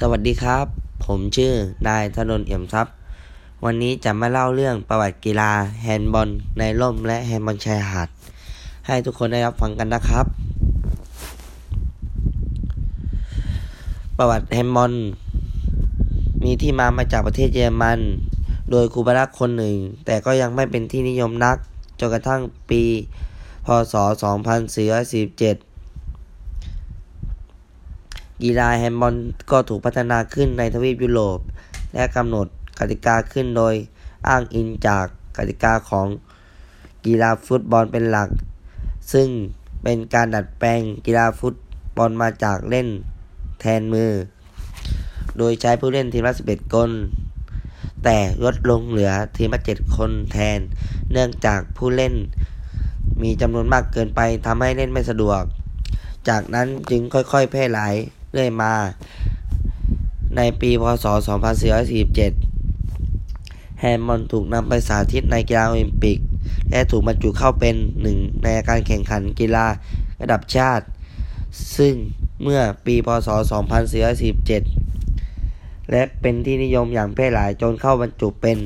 สวัสดีครับ ผมชื่อนายธนนเอี่ยมทรัพย์ วันนี้จะมาเล่าเรื่องประวัติกีฬาแฮนด์บอลในร่มและแฮนด์บอลชายหาด ให้ทุกคนได้รับฟังกันนะครับ ประวัติแฮนด์บอลมีที่มามาจากประเทศเยอรมัน โดยครูบารักคนหนึ่ง แต่ก็ยังไม่เป็นที่นิยมนักจนกระทั่งปี พศ 2447 กีฬาแฮนด์บอลก็ถูกพัฒนาขึ้นในทวีปยุโรป และกำหนดกติกาขึ้นโดยอ้างอิงจากกติกาของกีฬาฟุตบอลเป็นหลัก ซึ่งเป็นการดัดแปลงกีฬาฟุตบอลมาจากเล่นแทนมือ โดยใช้ผู้เล่นทีมละ11 คน แต่ลดลงเหลือทีมละ7คนแทน เนื่องจากผู้เล่นมีจำนวนมากเกินไปทำให้เล่นไม่สะดวก จากนั้นจึงค่อยๆ แพร่หลาย เรื่อยมา ในปีพศ 2447 แฮมมอนถูกนำไปสาธิตในกีฬาโอลิมปิก และถูกบรรจุเข้าเป็นหนึ่งในการแข่งขันกีฬาระดับชาติ ซึ่งเมื่อปีพศ 2447 และเป็นที่นิยมอย่างแพร่หลายจนเข้าบรรจุเป็น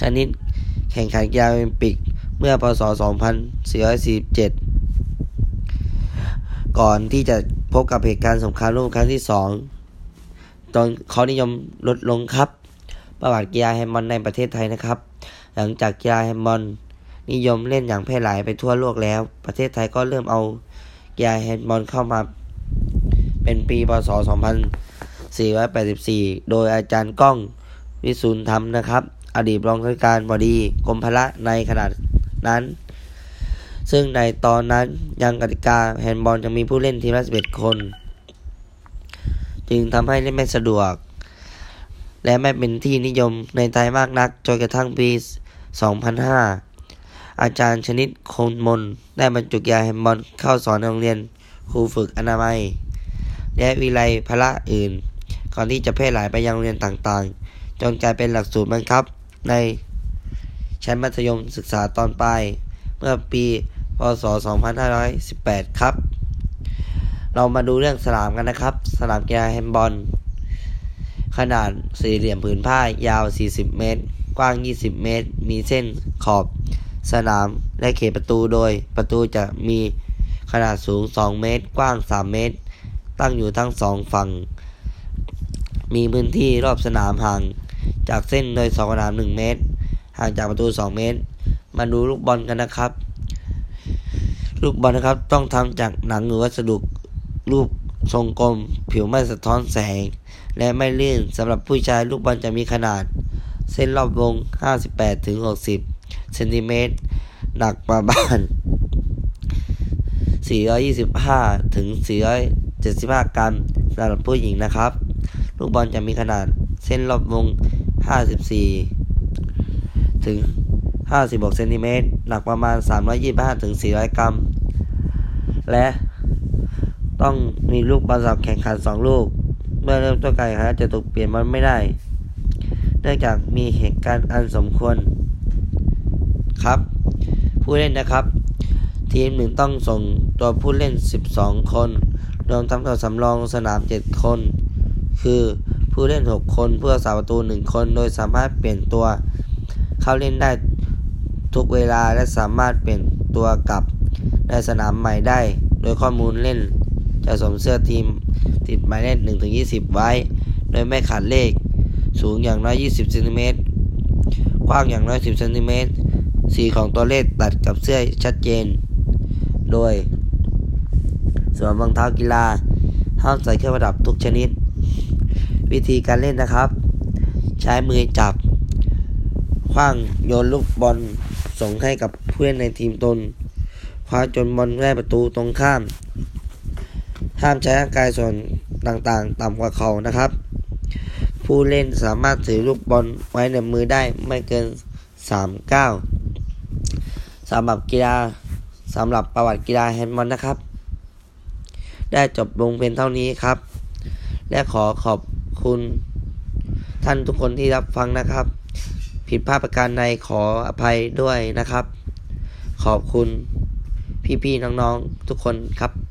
ชนิดแข่งขันกีฬาโอลิมปิกเมื่อพศ 2447 ก่อนที่จะ พบกับเหตุการณ์สงครามโลกครั้งที่สองตอนเขานิยมลดลงครับ ประวัติกีฬาแฮนด์บอลในประเทศไทยนะครับ หลังจากกีฬาแฮนด์บอลนิยมเล่นอย่างแพร่หลายไปทั่วโลกแล้ว ประเทศไทยก็เริ่มเอากีฬาแฮนด์บอลเข้ามา เป็นปีพศ 2484 โดยอาจารย์ก้องวิสุนธรรมนะครับ อดีตรองผู้การบดีกรมพละในขณะนั้น ซึ่งในตอนนั้นยังกติกาแฮนด์บอลยังมีผู้เล่นทีมละ11 คน จึงทำให้เล่นไม่สะดวก และไม่เป็นที่นิยมในไทยมากนักจนกระทั่งปี 2005 อาจารย์ชนิดคงมน ได้บรรจุยาแฮนด์บอลเข้าสอนในโรงเรียนครูฝึกอนามัย และวิไลพละอื่น ก่อนที่จะแพร่หลายไปยังโรงเรียนต่างๆ จนกลายเป็นหลักสูตรบังคับในชั้นมัธยมศึกษาตอนปลาย เมื่อปีพศ 2518 ครับ เรามาดูเรื่องสนามกันนะครับ สนามกีฬาแฮนด์บอล ขนาดสี่เหลี่ยมผืนผ้ายาว 40 เมตร กว้าง 20 เมตร มีเส้นขอบสนามและเขตประตูโดยประตูจะมีขนาดสูง 2 เมตร กว้าง 3 เมตร ตั้งอยู่ทั้งสองฝั่ง มีพื้นที่รอบสนามห่างจากเส้นโดยสองสนาม1เมตร ห่างจากประตู 2 เมตร มาดูลูกบอลกันนะครับ ลูกบอลนะครับต้องทำจากหนังหรือวัสดุรูปทรงกลม ผิวไม่สะท้อนแสง และไม่ลื่นสำหรับผู้ชายลูกบอลจะมีขนาด เส้นรอบวง 58-60เซนติเมตรหนักประมาณ425ถึง475 กรัมสำหรับผู้หญิงนะครับ ลูกบอลจะมีขนาดเส้นรอบวง 54 ถึง 56เซนติเมตรหนักประมาณ 325ถึง400 กรัม และต้องมีลูกบอลสำหรับแข่งขัน 2 ลูก เมื่อเริ่มต้นการแข่งขันจะถูกเปลี่ยนมันไม่ได้ เนื่องจากมีเหตุการณ์อันสมควรครับ ผู้เล่นนะครับ ทีมหนึ่งต้องส่งตัวผู้เล่น 12 คนรวมทั้งตัวสำรองสนาม 7 คน คือผู้เล่น 6 คนเพื่อสาประตู 1 คน โดยสามารถเปลี่ยนตัวเข้าเล่นได้ ทุกเวลาและสามารถเปลี่ยนตัวกลับในสนามใหม่ได้ โดยข้อมูลเล่นจะสวมเสื้อทีมติดหมายเลข1ถึง20 ไว้ โดยไม่ขาดเลข สูงอย่างน้อย 20เซนติเมตรกว้างอย่างน้อย 10เซนติเมตรสีของตัวเลขตัดกับเสื้อชัดเจน โดยสวมรองเท้ากีฬา ห้ามใส่เครื่องประดับทุกชนิด วิธีการเล่นนะครับ ใช้มือจับ คว้างโยนลูกบอลส่งให้กับเพื่อนในทีมตนคว้าจนบอลได้ประตูตรงข้าม ห้ามใช้ร่างกายส่วนต่างๆ ต่ำกว่าเขานะครับ ผู้เล่นสามารถถือลูกบอลไว้ในมือได้ไม่เกิน3ก้าวสำหรับกีฬาสำหรับประวัติกีฬาแฮนด์บอลนะครับ ได้จบลงเป็นเท่านี้ครับ และขอขอบคุณท่านทุกคนที่รับฟังนะครับ ผิดพลาดประการใดขออภัยด้วยนะครับ ขอบคุณพี่ๆน้องๆทุกคนครับ